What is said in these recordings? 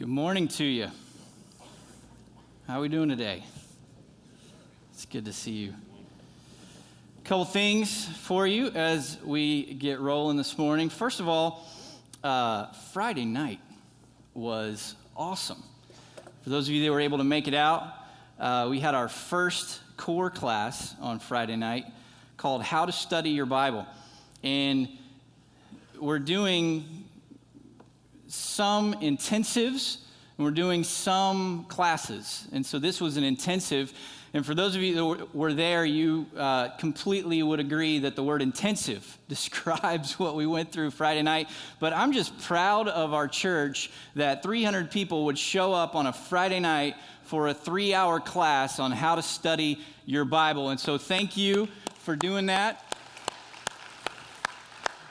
Good morning to you. How are we doing today? It's good to see you. A couple things for you as we get rolling this morning. First of all, uh, Friday night was awesome. For those of you that were able to make it out, uh, we had our first core class on Friday night called How to Study Your Bible. And we're doing some intensives and we're doing some classes. And so this was an intensive. And for those of you that were there, you uh, completely would agree that the word intensive describes what we went through Friday night. But I'm just proud of our church that 300 people would show up on a Friday night for a three hour class on how to study your Bible. And so thank you for doing that.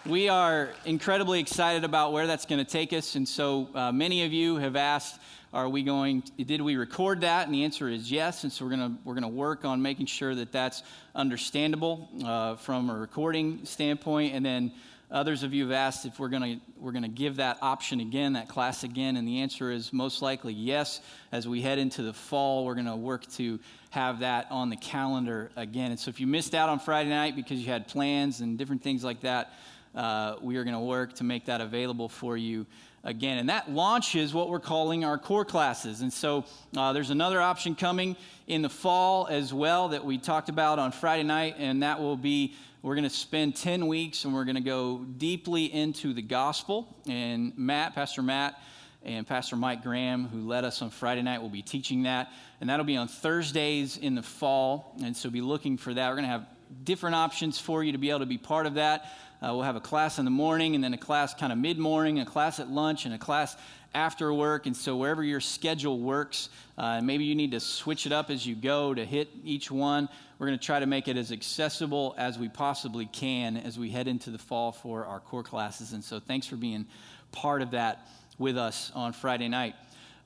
We are incredibly excited about where that's going to take us. And so uh, many of you have asked, are we going, did we record that? And the answer is yes. And so we're going to, we're going to work on making sure that that's understandable uh, from a recording standpoint. And then others of you have asked if we're going to, we're going to give that option again, that class again. And the answer is most likely yes. As we head into the fall, we're going to work to have that on the calendar again. And so if you missed out on Friday night because you had plans and different things like that, uh, we are going to work to make that available for you again. And that launches what we're calling our core classes. And so uh, there's another option coming in the fall as well that we talked about on Friday night, and that will be we're going to spend 10 weeks and we're going to go deeply into the gospel. And Matt, Pastor Matt, and Pastor Mike Graham, who led us on Friday night, will be teaching that. And that'll be on Thursdays in the fall. And so be looking for that. We're going to have different options for you to be able to be part of that. Uh, we'll have a class in the morning and then a class kind of mid morning, a class at lunch, and a class after work. And so, wherever your schedule works, uh, maybe you need to switch it up as you go to hit each one. We're going to try to make it as accessible as we possibly can as we head into the fall for our core classes. And so, thanks for being part of that with us on Friday night.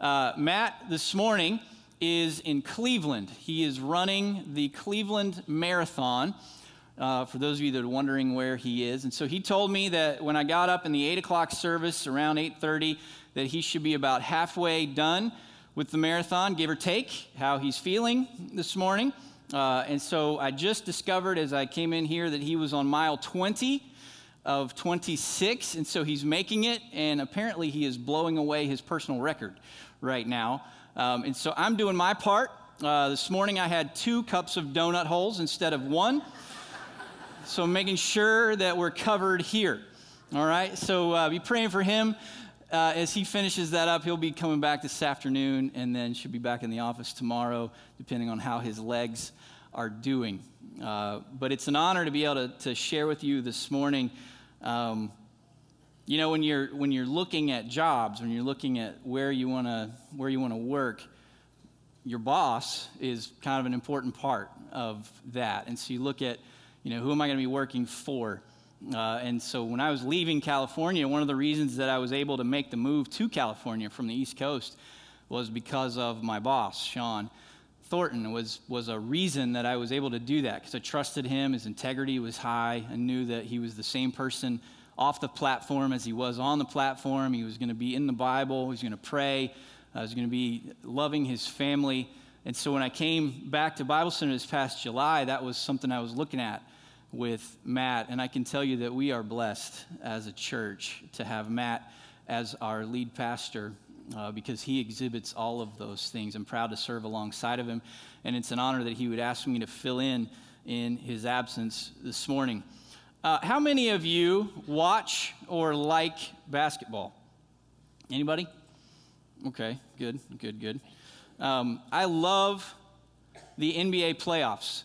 Uh, Matt, this morning, is in Cleveland. He is running the Cleveland Marathon uh, for those of you that are wondering where he is. And so he told me that when I got up in the 8 o'clock service around 8.30, that he should be about halfway done with the marathon, give or take, how he's feeling this morning. Uh, and so I just discovered as I came in here that he was on mile 20 of 26. And so he's making it, and apparently he is blowing away his personal record right now. Um, and so I'm doing my part. Uh, this morning I had two cups of donut holes instead of one. So making sure that we're covered here. All right. So uh, be praying for him. Uh, as he finishes that up, he'll be coming back this afternoon and then should be back in the office tomorrow, depending on how his legs are doing. Uh, but it's an honor to be able to, to share with you this morning. Um, you know, when you're when you're looking at jobs, when you're looking at where you want to where you want to work, your boss is kind of an important part of that. And so you look at you know, who am I going to be working for? Uh, and so when I was leaving California, one of the reasons that I was able to make the move to California from the East Coast was because of my boss, Sean Thornton, was, was a reason that I was able to do that because I trusted him. His integrity was high. I knew that he was the same person off the platform as he was on the platform. He was going to be in the Bible, he was going to pray, uh, he was going to be loving his family. And so when I came back to Bible Center this past July, that was something I was looking at with Matt, and I can tell you that we are blessed as a church to have Matt as our lead pastor uh, because he exhibits all of those things. I'm proud to serve alongside of him, and it's an honor that he would ask me to fill in in his absence this morning. Uh, how many of you watch or like basketball? Anybody? Okay, good, good, good. Um, I love the NBA playoffs.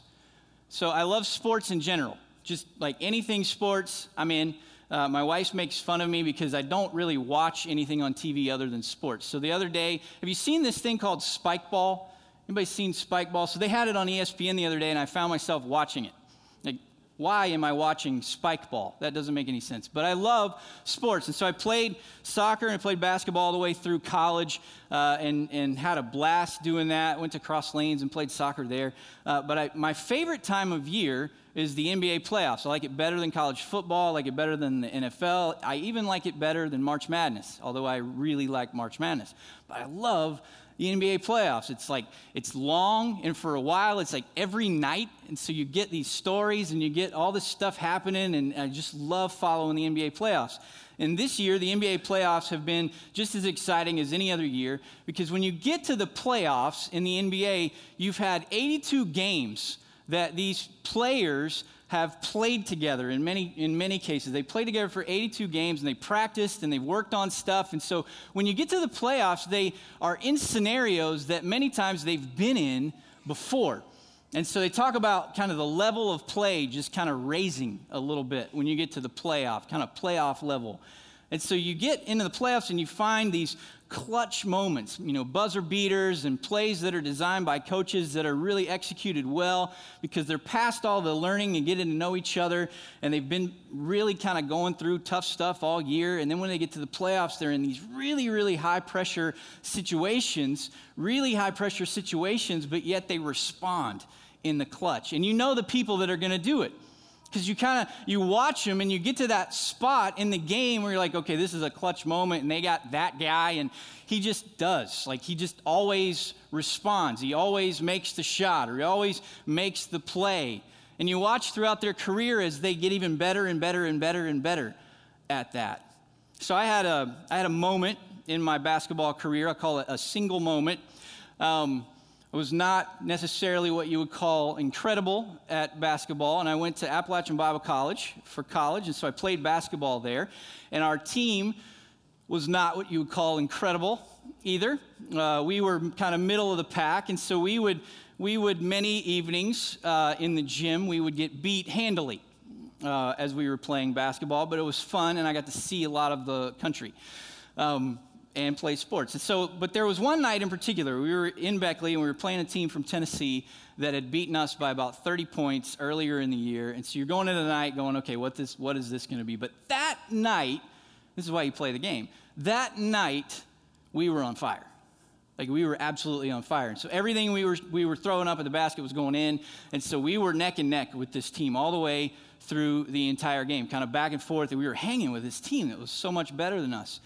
So I love sports in general, just like anything sports, I'm in. Uh, my wife makes fun of me because I don't really watch anything on TV other than sports. So the other day, have you seen this thing called Spike Ball? Anybody seen Spike Ball? So they had it on ESPN the other day, and I found myself watching it. Why am I watching Spike Ball? That doesn't make any sense. But I love sports. And so I played soccer and I played basketball all the way through college uh, and, and had a blast doing that. Went to Cross Lanes and played soccer there. Uh, but I, my favorite time of year is the NBA playoffs. I like it better than college football. I like it better than the NFL. I even like it better than March Madness, although I really like March Madness. But I love the NBA playoffs. It's like, it's long, and for a while, it's like every night. And so you get these stories and you get all this stuff happening, and I just love following the NBA playoffs. And this year, the NBA playoffs have been just as exciting as any other year because when you get to the playoffs in the NBA, you've had 82 games that these players have played together in many, in many cases. They played together for 82 games and they practiced and they worked on stuff. And so when you get to the playoffs, they are in scenarios that many times they've been in before. And so they talk about kind of the level of play just kind of raising a little bit when you get to the playoff, kind of playoff level. And so you get into the playoffs and you find these clutch moments, you know, buzzer beaters and plays that are designed by coaches that are really executed well because they're past all the learning and getting to know each other and they've been really kind of going through tough stuff all year. And then when they get to the playoffs, they're in these really, really high pressure situations, really high pressure situations, but yet they respond in the clutch. And you know the people that are going to do it because you kind of you watch them and you get to that spot in the game where you're like okay this is a clutch moment and they got that guy and he just does. Like he just always responds. He always makes the shot or he always makes the play. And you watch throughout their career as they get even better and better and better and better at that. So i had a i had a moment in my basketball career. I call it a single moment. Um, I was not necessarily what you would call incredible at basketball, and I went to Appalachian Bible College for college, and so I played basketball there. And our team was not what you would call incredible either. Uh, we were kind of middle of the pack, and so we would we would many evenings uh, in the gym we would get beat handily uh, as we were playing basketball, but it was fun, and I got to see a lot of the country. Um, and play sports. And so, but there was one night in particular, we were in Beckley and we were playing a team from Tennessee that had beaten us by about 30 points earlier in the year. And so you're going into the night going, okay, what, this, what is this going to be? But that night, this is why you play the game, that night, we were on fire. Like we were absolutely on fire. And so everything we were, we were throwing up at the basket was going in. And so we were neck and neck with this team all the way through the entire game, kind of back and forth. And we were hanging with this team that was so much better than us.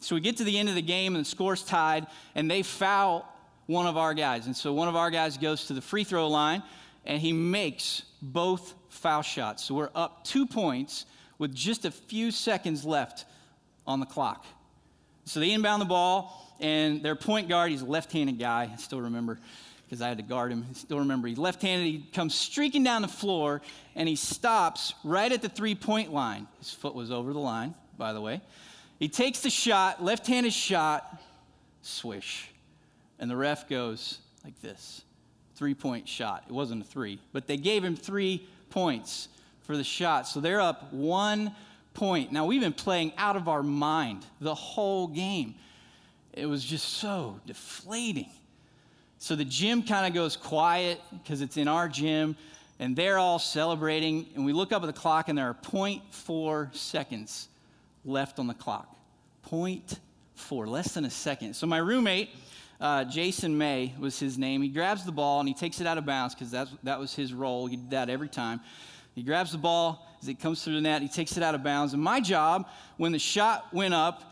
So we get to the end of the game and the score's tied, and they foul one of our guys. And so one of our guys goes to the free throw line, and he makes both foul shots. So we're up two points with just a few seconds left on the clock. So they inbound the ball, and their point guard, he's a left handed guy, I still remember because I had to guard him. I still remember he's left handed. He comes streaking down the floor, and he stops right at the three point line. His foot was over the line, by the way. He takes the shot, left handed shot, swish. And the ref goes like this three point shot. It wasn't a three, but they gave him three points for the shot. So they're up one point. Now, we've been playing out of our mind the whole game. It was just so deflating. So the gym kind of goes quiet because it's in our gym, and they're all celebrating. And we look up at the clock, and there are 0.4 seconds left on the clock. 0.4, less than a second. So my roommate, uh, Jason May was his name. He grabs the ball and he takes it out of bounds because that was his role. He did that every time. He grabs the ball as it comes through the net. He takes it out of bounds. And my job, when the shot went up,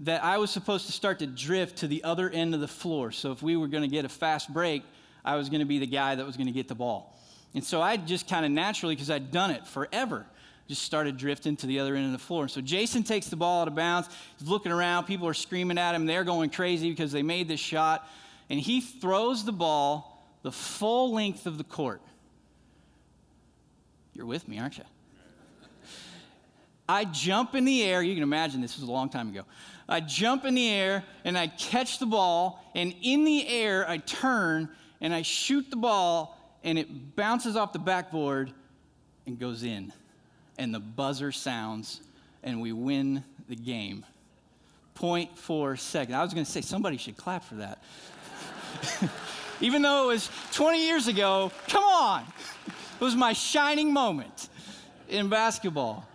that I was supposed to start to drift to the other end of the floor. So if we were going to get a fast break, I was going to be the guy that was going to get the ball. And so I just kind of naturally, because I'd done it forever, just started drifting to the other end of the floor. So Jason takes the ball out of bounds. He's looking around. People are screaming at him. They're going crazy because they made this shot. And he throws the ball the full length of the court. You're with me, aren't you? I jump in the air. You can imagine this was a long time ago. I jump in the air and I catch the ball. And in the air, I turn and I shoot the ball and it bounces off the backboard and goes in and the buzzer sounds, and we win the game. 0.4 second. I was going to say somebody should clap for that. Even though it was 20 years ago, come on. It was my shining moment in basketball.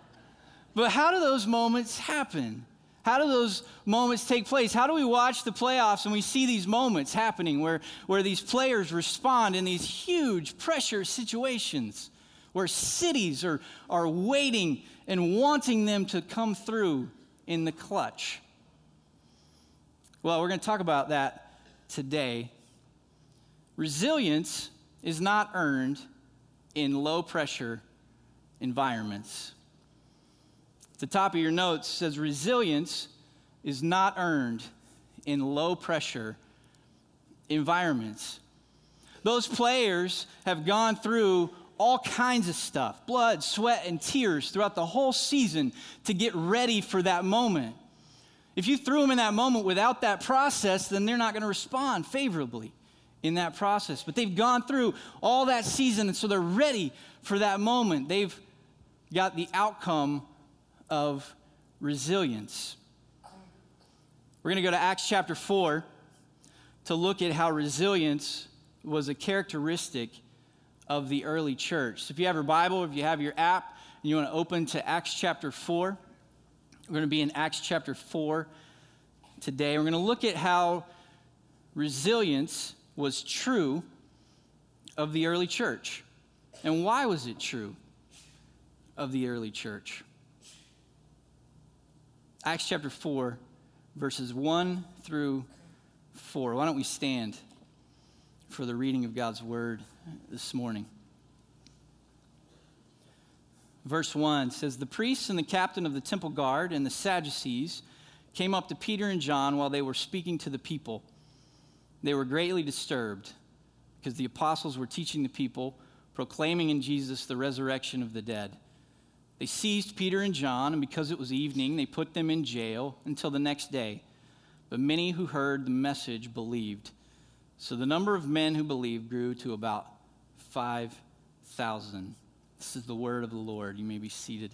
But how do those moments happen? How do those moments take place? How do we watch the playoffs and we see these moments happening where, where these players respond in these huge pressure situations? Where cities are, are waiting and wanting them to come through in the clutch. Well, we're going to talk about that today. Resilience is not earned in low pressure environments. The top of your notes says resilience is not earned in low pressure environments. Those players have gone through all kinds of stuff blood, sweat, and tears throughout the whole season to get ready for that moment. If you threw them in that moment without that process, then they're not going to respond favorably in that process. But they've gone through all that season, and so they're ready for that moment. They've got the outcome of resilience. We're going to go to Acts chapter 4 to look at how resilience was a characteristic of the early church. So if you have your Bible, if you have your app, and you want to open to Acts chapter 4, we're going to be in Acts chapter 4 today. We're going to look at how resilience was true of the early church. And why was it true of the early church? Acts chapter 4, verses 1 through 4. Why don't we stand for the reading of God's word this morning? Verse 1 says The priests and the captain of the temple guard and the Sadducees came up to Peter and John while they were speaking to the people. They were greatly disturbed because the apostles were teaching the people, proclaiming in Jesus the resurrection of the dead. They seized Peter and John, and because it was evening, they put them in jail until the next day. But many who heard the message believed. So the number of men who believed grew to about 5,000. This is the word of the Lord. You may be seated.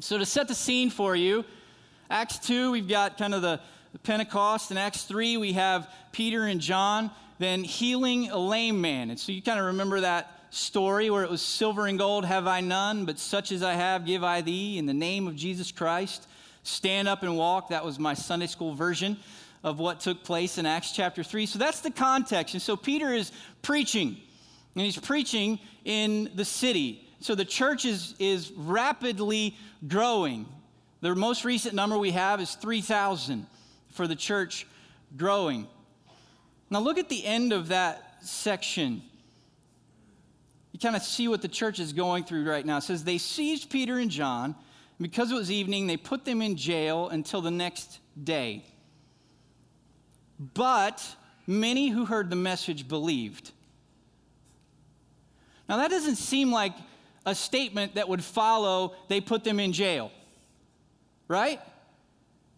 So, to set the scene for you, Acts 2, we've got kind of the, the Pentecost. In Acts 3, we have Peter and John then healing a lame man. And so you kind of remember that story where it was silver and gold have I none, but such as I have give I thee in the name of Jesus Christ. Stand up and walk. That was my Sunday school version of what took place in Acts chapter 3. So that's the context. And so Peter is preaching, and he's preaching in the city. So the church is, is rapidly growing. The most recent number we have is 3,000 for the church growing. Now look at the end of that section you kind of see what the church is going through right now. It says, They seized Peter and John. And because it was evening, they put them in jail until the next day. But many who heard the message believed. Now, that doesn't seem like a statement that would follow, they put them in jail, right?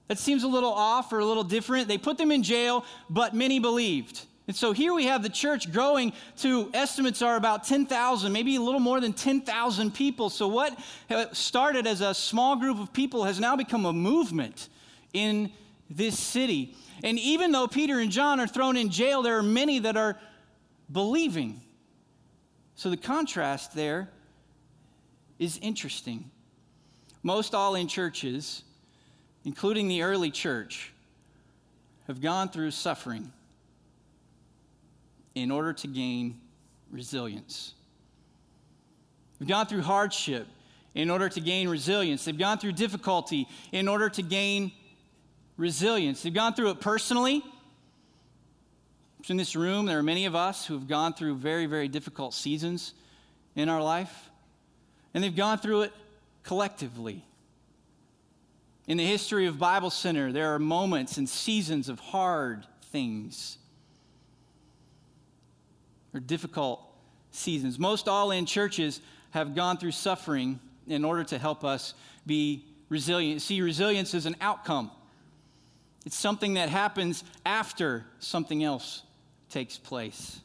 That seems a little off or a little different. They put them in jail, but many believed. And so here we have the church growing to estimates are about 10,000, maybe a little more than 10,000 people. So what started as a small group of people has now become a movement in this city. And even though Peter and John are thrown in jail, there are many that are believing. So the contrast there is interesting. Most all in churches, including the early church, have gone through suffering in order to gain resilience. We've gone through hardship in order to gain resilience. They've gone through difficulty in order to gain resilience. They've gone through it personally. In this room, there are many of us who have gone through very, very difficult seasons in our life, and they've gone through it collectively. In the history of Bible Center, there are moments and seasons of hard things or difficult seasons. Most all in churches have gone through suffering in order to help us be resilient. See, resilience is an outcome, it's something that happens after something else takes place.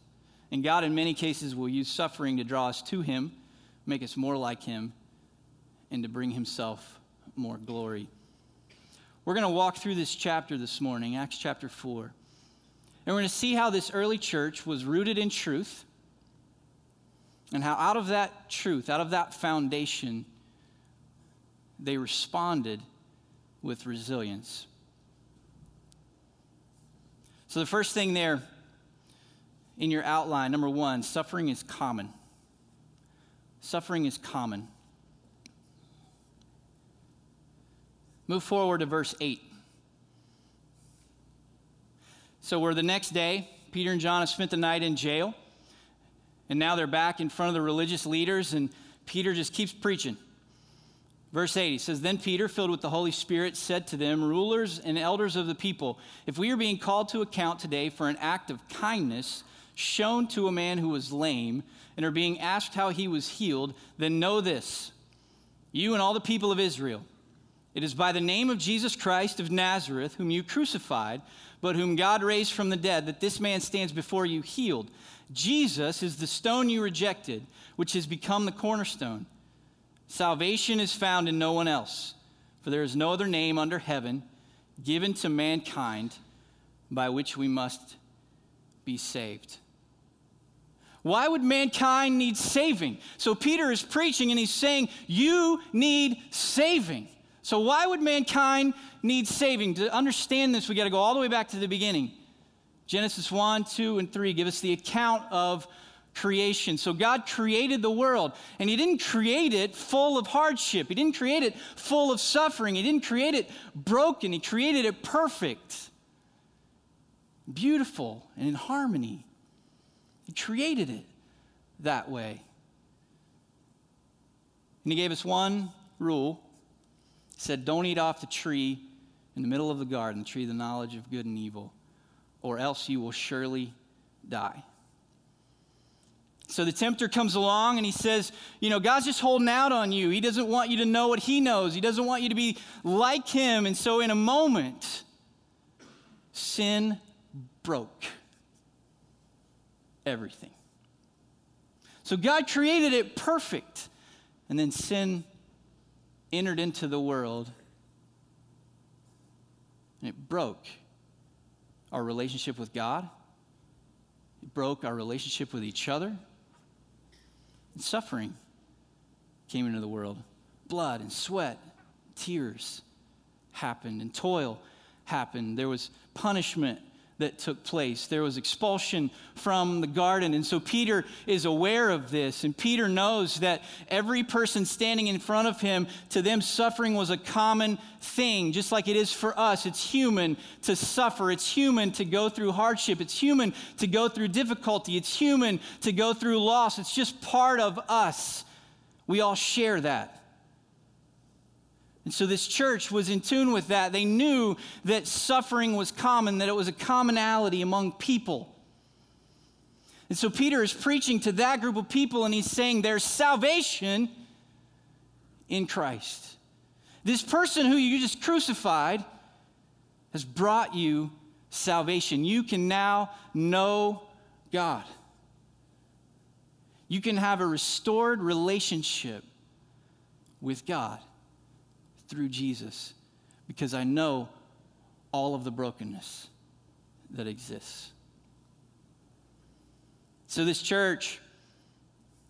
And God, in many cases, will use suffering to draw us to Him, make us more like Him, and to bring Himself more glory. We're going to walk through this chapter this morning, Acts chapter 4. And we're going to see how this early church was rooted in truth and how out of that truth, out of that foundation, they responded with resilience. So, the first thing there in your outline, number one, suffering is common. Suffering is common. Move forward to verse 8. So we're the next day. Peter and John have spent the night in jail. And now they're back in front of the religious leaders, and Peter just keeps preaching. Verse 8, he says, Then Peter, filled with the Holy Spirit, said to them, Rulers and elders of the people, if we are being called to account today for an act of kindness shown to a man who was lame, and are being asked how he was healed, then know this, you and all the people of Israel. It is by the name of Jesus Christ of Nazareth, whom you crucified, but whom God raised from the dead, that this man stands before you healed. Jesus is the stone you rejected, which has become the cornerstone. Salvation is found in no one else, for there is no other name under heaven given to mankind by which we must be saved. Why would mankind need saving? So Peter is preaching and he's saying, You need saving. So, why would mankind need saving? To understand this, we got to go all the way back to the beginning. Genesis 1, 2, and 3 give us the account of creation. So, God created the world, and He didn't create it full of hardship. He didn't create it full of suffering. He didn't create it broken. He created it perfect, beautiful, and in harmony. He created it that way. And He gave us one rule He said, Don't eat off the tree in the middle of the garden, the tree of the knowledge of good and evil, or else you will surely die. So the tempter comes along and he says, You know, God's just holding out on you. He doesn't want you to know what he knows, He doesn't want you to be like him. And so, in a moment, sin broke everything. So, God created it perfect, and then sin entered into the world and it broke our relationship with God, it broke our relationship with each other, and suffering came into the world. Blood and sweat, tears happened, and toil happened. There was punishment that took place. There was expulsion from the garden. And so Peter is aware of this. And Peter knows that every person standing in front of him, to them, suffering was a common thing, just like it is for us. It's human to suffer, it's human to go through hardship, it's human to go through difficulty, it's human to go through loss. It's just part of us. We all share that. And so this church was in tune with that. They knew that suffering was common, that it was a commonality among people. And so Peter is preaching to that group of people and he's saying there's salvation in Christ. This person who you just crucified has brought you salvation. You can now know God. You can have a restored relationship with God through Jesus because I know all of the brokenness that exists. So, this church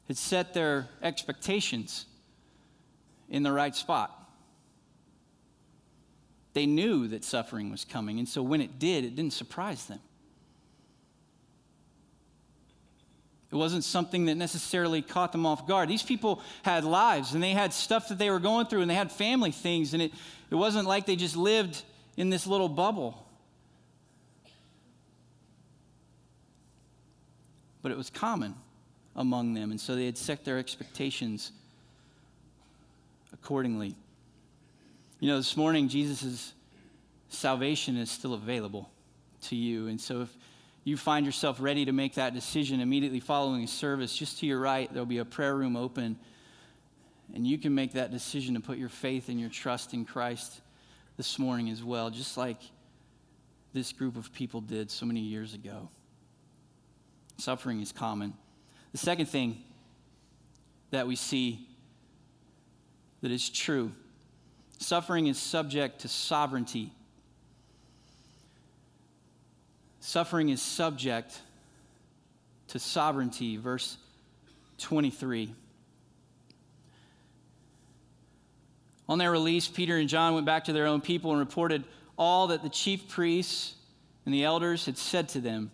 had set their expectations in the right spot. They knew that suffering was coming, and so when it did, it didn't surprise them. It wasn't something that necessarily caught them off guard. These people had lives and they had stuff that they were going through and they had family things, and it, it wasn't like they just lived in this little bubble. But it was common among them, and so they had set their expectations accordingly. You know, this morning, Jesus' salvation is still available to you. And so if you find yourself ready to make that decision immediately following a service, just to your right, there'll be a prayer room open. And you can make that decision to put your faith and your trust in Christ this morning as well, just like this group of people did so many years ago. Suffering is common. The second thing that we see that is true suffering is subject to sovereignty Suffering is subject to sovereignty, verse 23. On their release, Peter and John went back to their own people and reported all that the chief priests and the elders had said to them.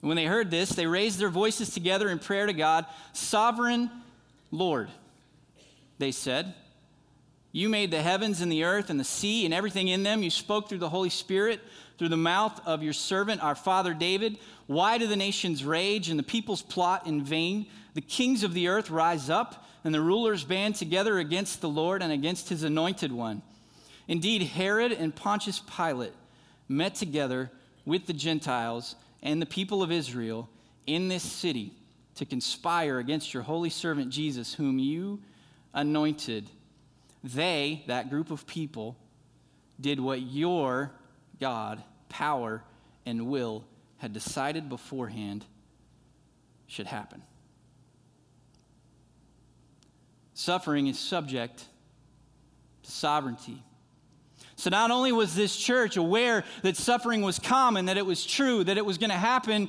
When they heard this, they raised their voices together in prayer to God Sovereign Lord, they said. You made the heavens and the earth and the sea and everything in them. You spoke through the Holy Spirit, through the mouth of your servant, our father David. Why do the nations rage and the peoples plot in vain? The kings of the earth rise up, and the rulers band together against the Lord and against his anointed one. Indeed, Herod and Pontius Pilate met together with the Gentiles and the people of Israel in this city to conspire against your holy servant Jesus, whom you anointed. They, that group of people, did what your God, power, and will had decided beforehand should happen. Suffering is subject to sovereignty. So, not only was this church aware that suffering was common, that it was true, that it was going to happen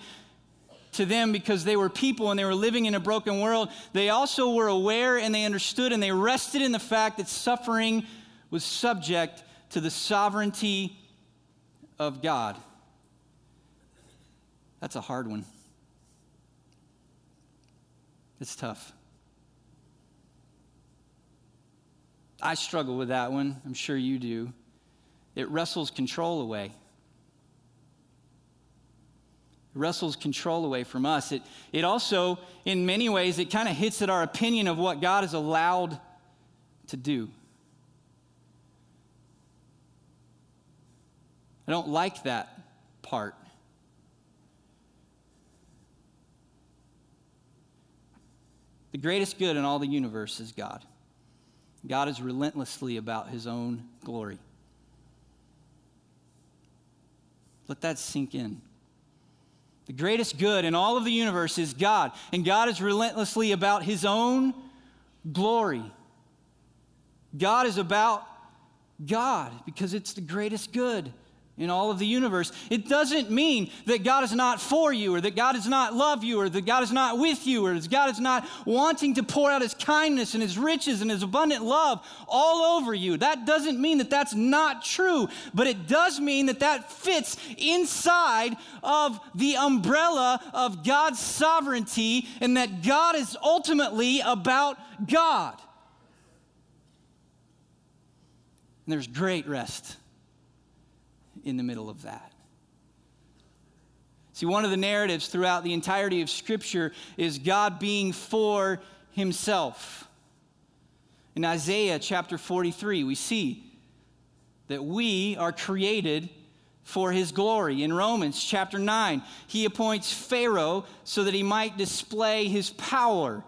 to them because they were people and they were living in a broken world, they also were aware and they understood and they rested in the fact that suffering was subject to the sovereignty of God. That's a hard one. It's tough. I struggle with that one. I'm sure you do. It wrestles control away. It wrestles control away from us. It, it also, in many ways, it kind of hits at our opinion of what God is allowed to do. I don't like that part. The greatest good in all the universe is God. God is relentlessly about his own glory. Let that sink in. The greatest good in all of the universe is God, and God is relentlessly about his own glory. God is about God because it's the greatest good in all of the universe. It doesn't mean that God is not for you or that God does not love you or that God is not with you or that God is not wanting to pour out his kindness and his riches and his abundant love all over you. That doesn't mean that that's not true, but it does mean that that fits inside of the umbrella of God's sovereignty and that God is ultimately about God. And there's great rest in the middle of that. See, one of the narratives throughout the entirety of Scripture is God being for himself. In Isaiah chapter 43, we see that we are created for his glory. In Romans chapter 9, he appoints Pharaoh so that he might display his power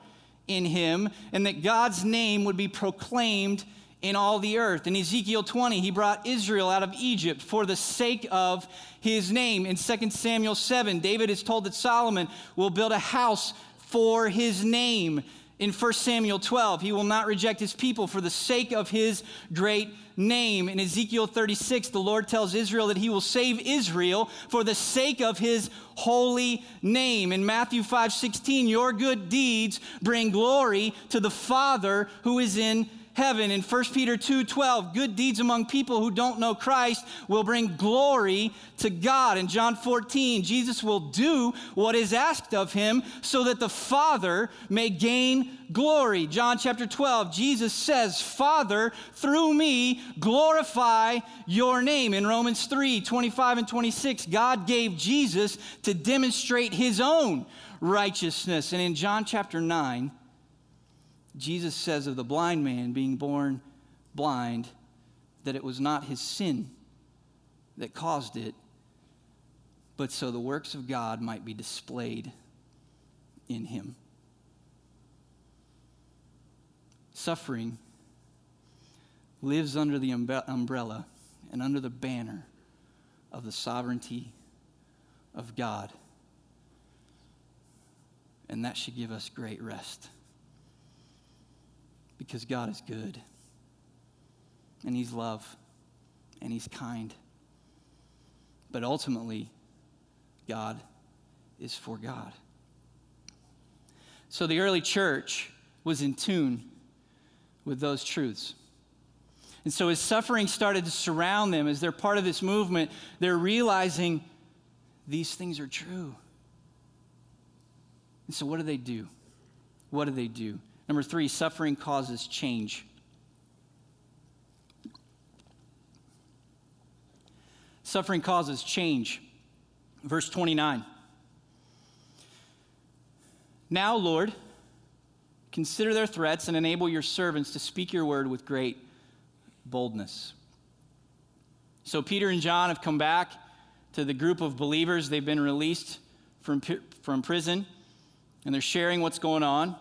in him and that God's name would be proclaimed in all the earth. In Ezekiel 20, he brought Israel out of Egypt for the sake of his name. In 2 Samuel 7, David is told that Solomon will build a house for his name. In 1 Samuel 12, he will not reject his people for the sake of his great name. In Ezekiel 36, the Lord tells Israel that he will save Israel for the sake of his holy name. In Matthew 5 16, your good deeds bring glory to the Father who is in heaven. In 1 Peter 2:12, good deeds among people who don't know Christ will bring glory to God. In John 14, Jesus will do what is asked of him so that the Father may gain glory. John chapter 12, Jesus says, "Father, through me glorify your name." In Romans 3, 25 and 26, God gave Jesus to demonstrate his own righteousness. And in John chapter 9, Jesus says of the blind man being born blind that it was not his sin that caused it, but so the works of God might be displayed in him. Suffering lives under the umbrella and under the banner of the sovereignty of God. And that should give us great rest because God is good and He's love and He's kind. But ultimately, God is for God. So the early church was in tune with those truths. And so as suffering started to surround them, as they're part of this movement, they're realizing these things are true. And so what do they do? What do they do? Number three, suffering causes change. Suffering causes change. Verse 29. Now, Lord, consider their threats and enable your servants to speak your word with great boldness. So, Peter and John have come back to the group of believers. They've been released from, from prison, and they're sharing what's going on.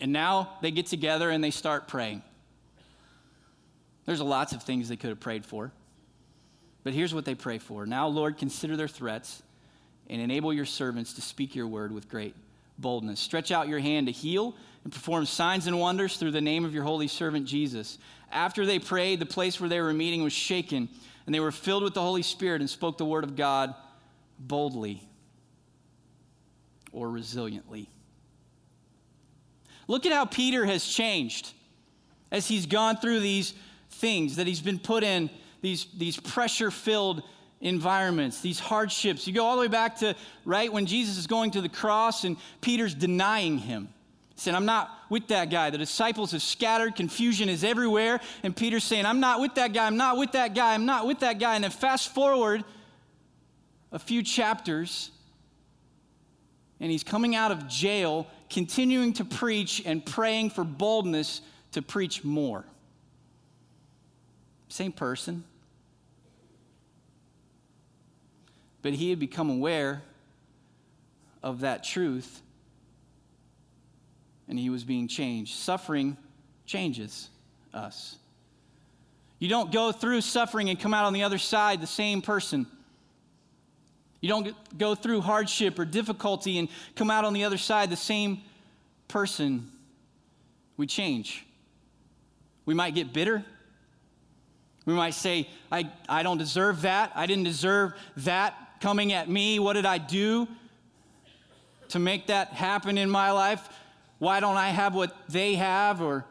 And now they get together and they start praying. There's lots of things they could have prayed for. But here's what they pray for Now, Lord, consider their threats and enable your servants to speak your word with great boldness. Stretch out your hand to heal and perform signs and wonders through the name of your holy servant Jesus. After they prayed, the place where they were meeting was shaken, and they were filled with the Holy Spirit and spoke the word of God boldly or resiliently. Look at how Peter has changed as he's gone through these things that he's been put in these, these pressure filled environments, these hardships. You go all the way back to right when Jesus is going to the cross and Peter's denying him. He said, I'm not with that guy. The disciples have scattered, confusion is everywhere. And Peter's saying, I'm not with that guy, I'm not with that guy, I'm not with that guy. And then fast forward a few chapters, and he's coming out of jail, continuing to preach and praying for boldness to preach more. Same person. But he had become aware of that truth and he was being changed. Suffering changes us. You don't go through suffering and come out on the other side the same person. You don't go through hardship or difficulty and come out on the other side the same person. We change. We might get bitter. We might say, I, I don't deserve that. I didn't deserve that coming at me. What did I do to make that happen in my life? Why don't I have what they have? Or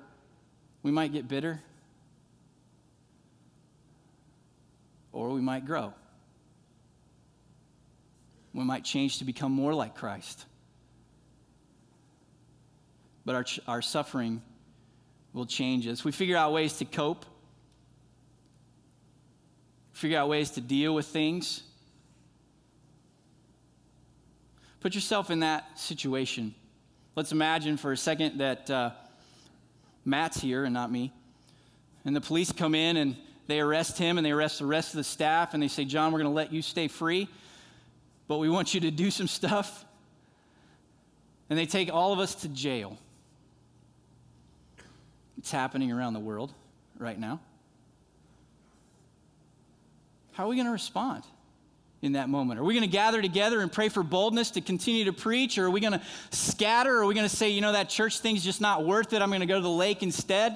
we might get bitter. Or we might grow. We might change to become more like Christ. But our, our suffering will change us. We figure out ways to cope, figure out ways to deal with things. Put yourself in that situation. Let's imagine for a second that uh, Matt's here and not me. And the police come in and they arrest him and they arrest the rest of the staff and they say, John, we're going to let you stay free, but we want you to do some stuff. And they take all of us to jail. It's happening around the world right now. How are we going to respond? in that moment? Are we going to gather together and pray for boldness to continue to preach? Or are we going to scatter? Are we going to say, you know, that church thing's just not worth it? I'm going to go to the lake instead?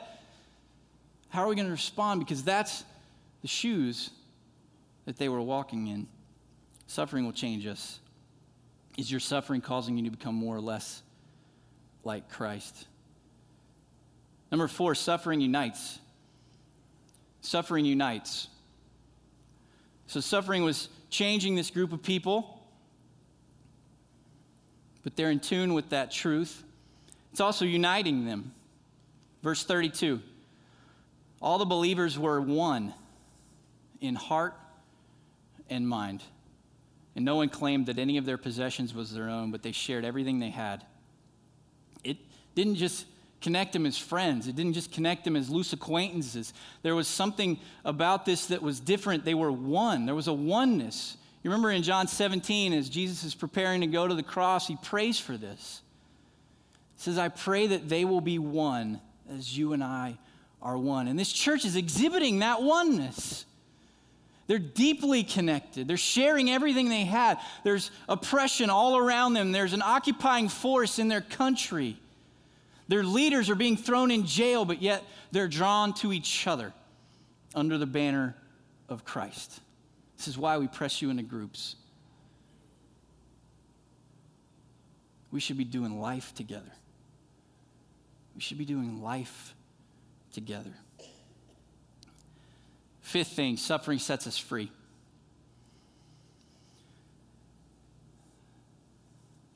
How are we going to respond? Because that's the shoes that they were walking in. Suffering will change us. Is your suffering causing you to become more or less like Christ? Number four, suffering unites. Suffering unites. So, suffering was changing this group of people, but they're in tune with that truth. It's also uniting them. Verse 32 All the believers were one in heart and mind. And no one claimed that any of their possessions was their own, but they shared everything they had. It didn't just connect them as friends. It didn't just connect them as loose acquaintances. There was something about this that was different. They were one, there was a oneness. You remember in John 17, as Jesus is preparing to go to the cross, he prays for this. He says, I pray that they will be one as you and I are one. And this church is exhibiting that oneness. They're deeply connected. They're sharing everything they had. There's oppression all around them. There's an occupying force in their country. Their leaders are being thrown in jail, but yet they're drawn to each other under the banner of Christ. This is why we press you into groups. We should be doing life together. We should be doing life together. Fifth thing suffering sets us free.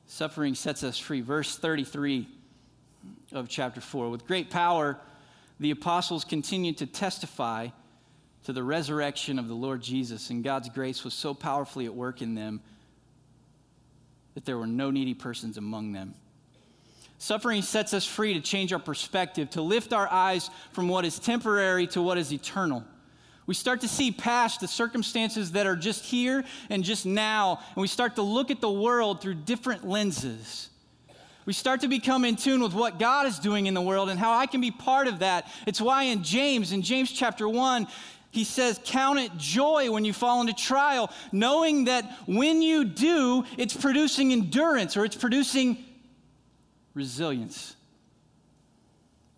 Suffering sets us free. Verse 33 of chapter 4. With great power, the apostles continued to testify to the resurrection of the Lord Jesus, and God's grace was so powerfully at work in them that there were no needy persons among them. Suffering sets us free to change our perspective, to lift our eyes from what is temporary to what is eternal. We start to see past the circumstances that are just here and just now, and we start to look at the world through different lenses. We start to become in tune with what God is doing in the world and how I can be part of that. It's why in James, in James chapter 1, he says, Count it joy when you fall into trial, knowing that when you do, it's producing endurance or it's producing resilience.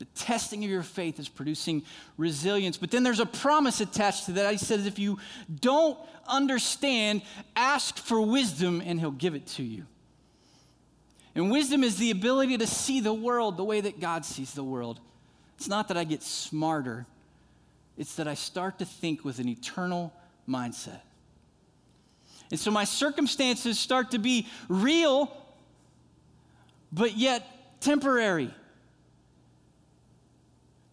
The testing of your faith is producing resilience. But then there's a promise attached to that. He says, if you don't understand, ask for wisdom and he'll give it to you. And wisdom is the ability to see the world the way that God sees the world. It's not that I get smarter, it's that I start to think with an eternal mindset. And so my circumstances start to be real, but yet temporary.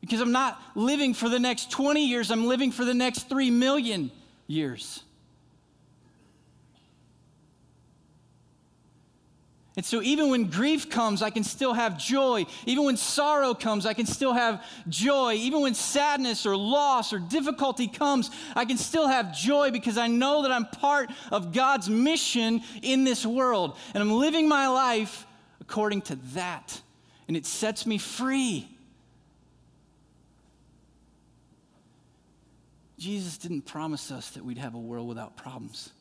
Because I'm not living for the next 20 years, I'm living for the next 3 million years. And so, even when grief comes, I can still have joy. Even when sorrow comes, I can still have joy. Even when sadness or loss or difficulty comes, I can still have joy because I know that I'm part of God's mission in this world. And I'm living my life according to that. And it sets me free. Jesus didn't promise us that we'd have a world without problems.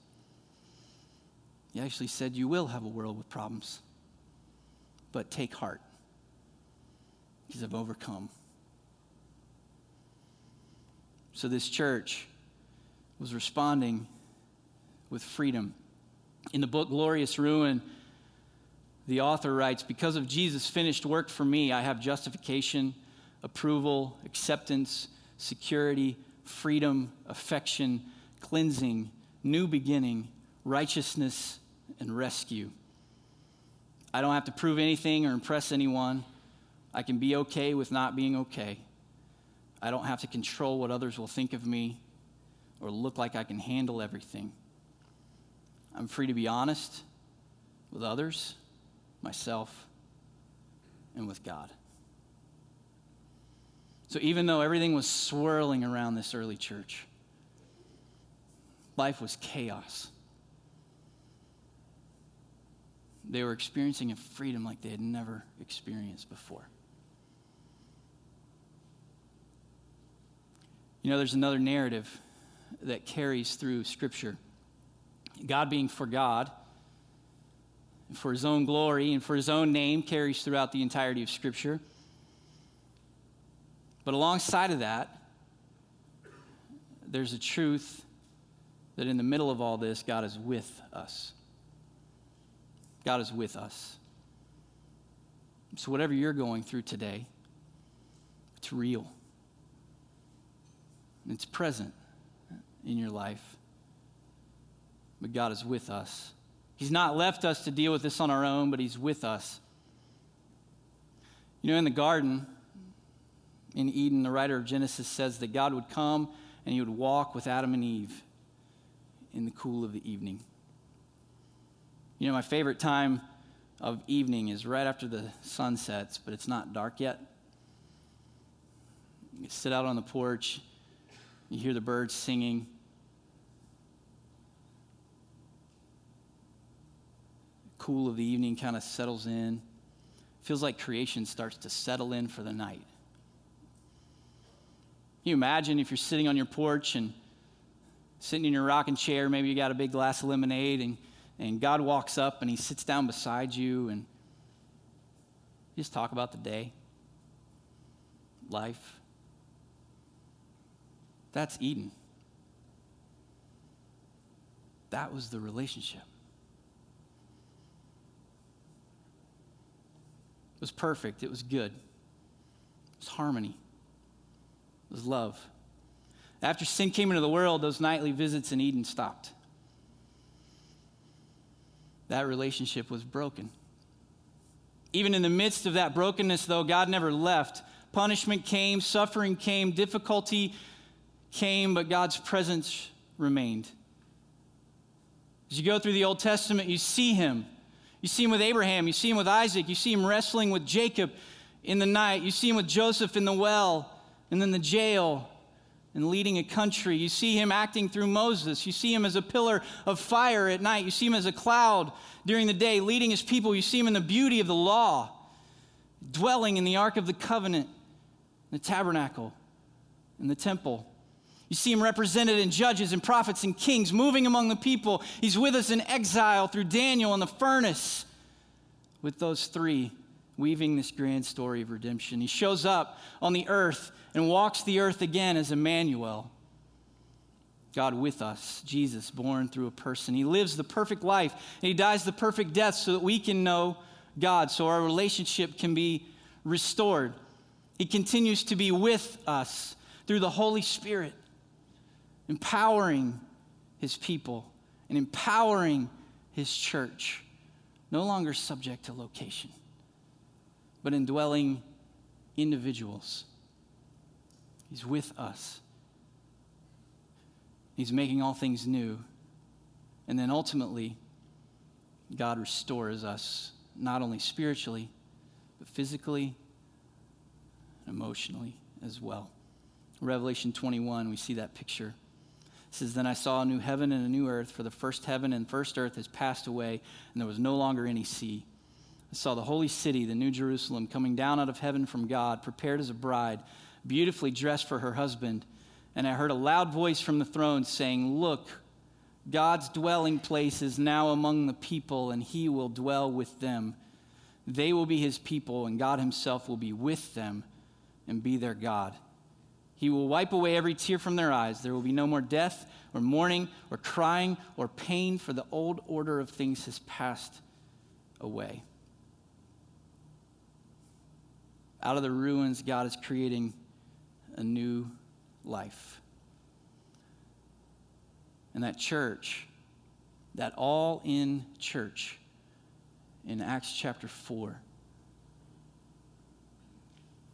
He actually said, You will have a world with problems, but take heart because I've overcome. So this church was responding with freedom. In the book Glorious Ruin, the author writes Because of Jesus' finished work for me, I have justification, approval, acceptance, security, freedom, affection, cleansing, new beginning, righteousness, and rescue. I don't have to prove anything or impress anyone. I can be okay with not being okay. I don't have to control what others will think of me or look like I can handle everything. I'm free to be honest with others, myself, and with God. So even though everything was swirling around this early church, life was chaos they were experiencing a freedom like they had never experienced before. You know, there's another narrative that carries through Scripture. God being for God, for his own glory, and for his own name carries throughout the entirety of Scripture. But alongside of that, there's a truth that in the middle of all this, God is with us. God is with us. So, whatever you're going through today, it's real. It's present in your life. But God is with us. He's not left us to deal with this on our own, but He's with us. You know, in the garden, in Eden, the writer of Genesis says that God would come and He would walk with Adam and Eve in the cool of the evening. You know, my favorite time of evening is right after the sun sets, but it's not dark yet. You sit out on the porch, you hear the birds singing. Cool of the evening kind of settles in. Feels like creation starts to settle in for the night. You imagine if you're sitting on your porch and sitting in your rocking chair, maybe you got a big glass of lemonade and and God walks up and he sits down beside you and you just talk about the day, life. That's Eden. That was the relationship. It was perfect. It was good. It was harmony. Was love. After sin came into the world, those nightly visits in Eden stopped that relationship was broken. Even in the midst of that brokenness, though, God never left. Punishment came, suffering came, difficulty came, but God's presence remained. As you go through the Old Testament, you see him. You see him with Abraham, you see him with Isaac, you see him wrestling with Jacob in the night, you see him with Joseph in the well and then the jail and leading a country. You see him acting through Moses. You see him as a pillar of fire at night. You see him as a cloud during the day, leading his people. You see him in the beauty of the law, dwelling in the Ark of the Covenant, the tabernacle, and the temple. You see him represented in judges and prophets and kings, moving among the people. He's with us in exile through Daniel in the furnace with those three, weaving this grand story of redemption. He shows up on the earth and walks the earth again as Emmanuel. God with us, Jesus born through a person. He lives the perfect life and he dies the perfect death so that we can know God, so our relationship can be restored. He continues to be with us through the Holy Spirit, empowering his people and empowering his church, no longer subject to location, but indwelling individuals He's with us. He's making all things new. And then ultimately, God restores us, not only spiritually, but physically and emotionally as well. Revelation 21, we see that picture. It says, Then I saw a new heaven and a new earth, for the first heaven and first earth has passed away, and there was no longer any sea. I saw the holy city, the new Jerusalem, coming down out of heaven from God, prepared as a bride beautifully dressed for her husband. And I heard a loud voice from the throne saying, Look, God's dwelling place is now among the people, and he will dwell with them. They will be his people, and God himself will be with them and be their God. He will wipe away every tear from their eyes. There will be no more death, or mourning, or crying, or pain, for the old order of things has passed away. Out of the ruins, God is creating a new life. And that church, that all in church in Acts chapter 4,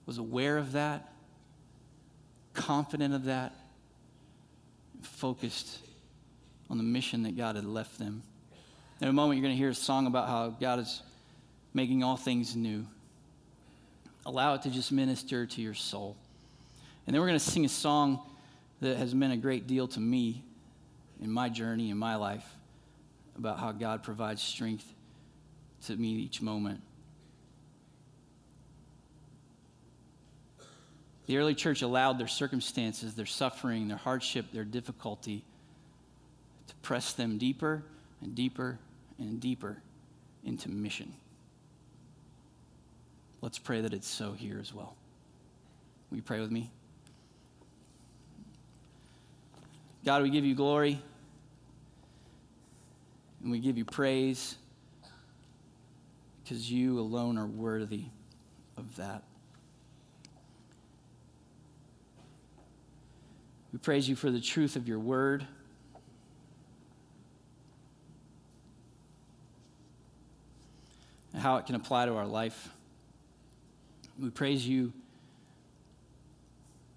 was aware of that, confident of that, focused on the mission that God had left them. In a moment, you're going to hear a song about how God is making all things new. Allow it to just minister to your soul. And then we're going to sing a song that has meant a great deal to me in my journey, in my life, about how God provides strength to meet each moment. The early church allowed their circumstances, their suffering, their hardship, their difficulty to press them deeper and deeper and deeper into mission. Let's pray that it's so here as well. Will you pray with me? God, we give you glory and we give you praise because you alone are worthy of that. We praise you for the truth of your word. And how it can apply to our life. We praise you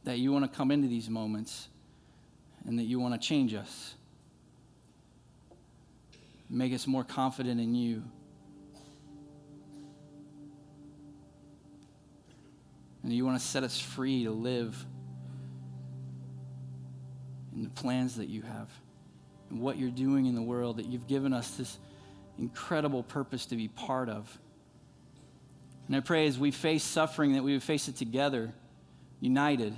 that you want to come into these moments and that you want to change us. Make us more confident in you. And you want to set us free to live in the plans that you have and what you're doing in the world, that you've given us this incredible purpose to be part of. And I pray as we face suffering that we would face it together, united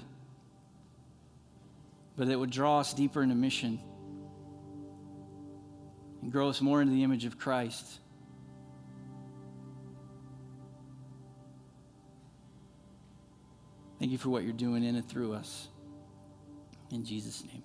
but that would draw us deeper into mission and grow us more into the image of Christ. Thank you for what you're doing in and through us. In Jesus' name.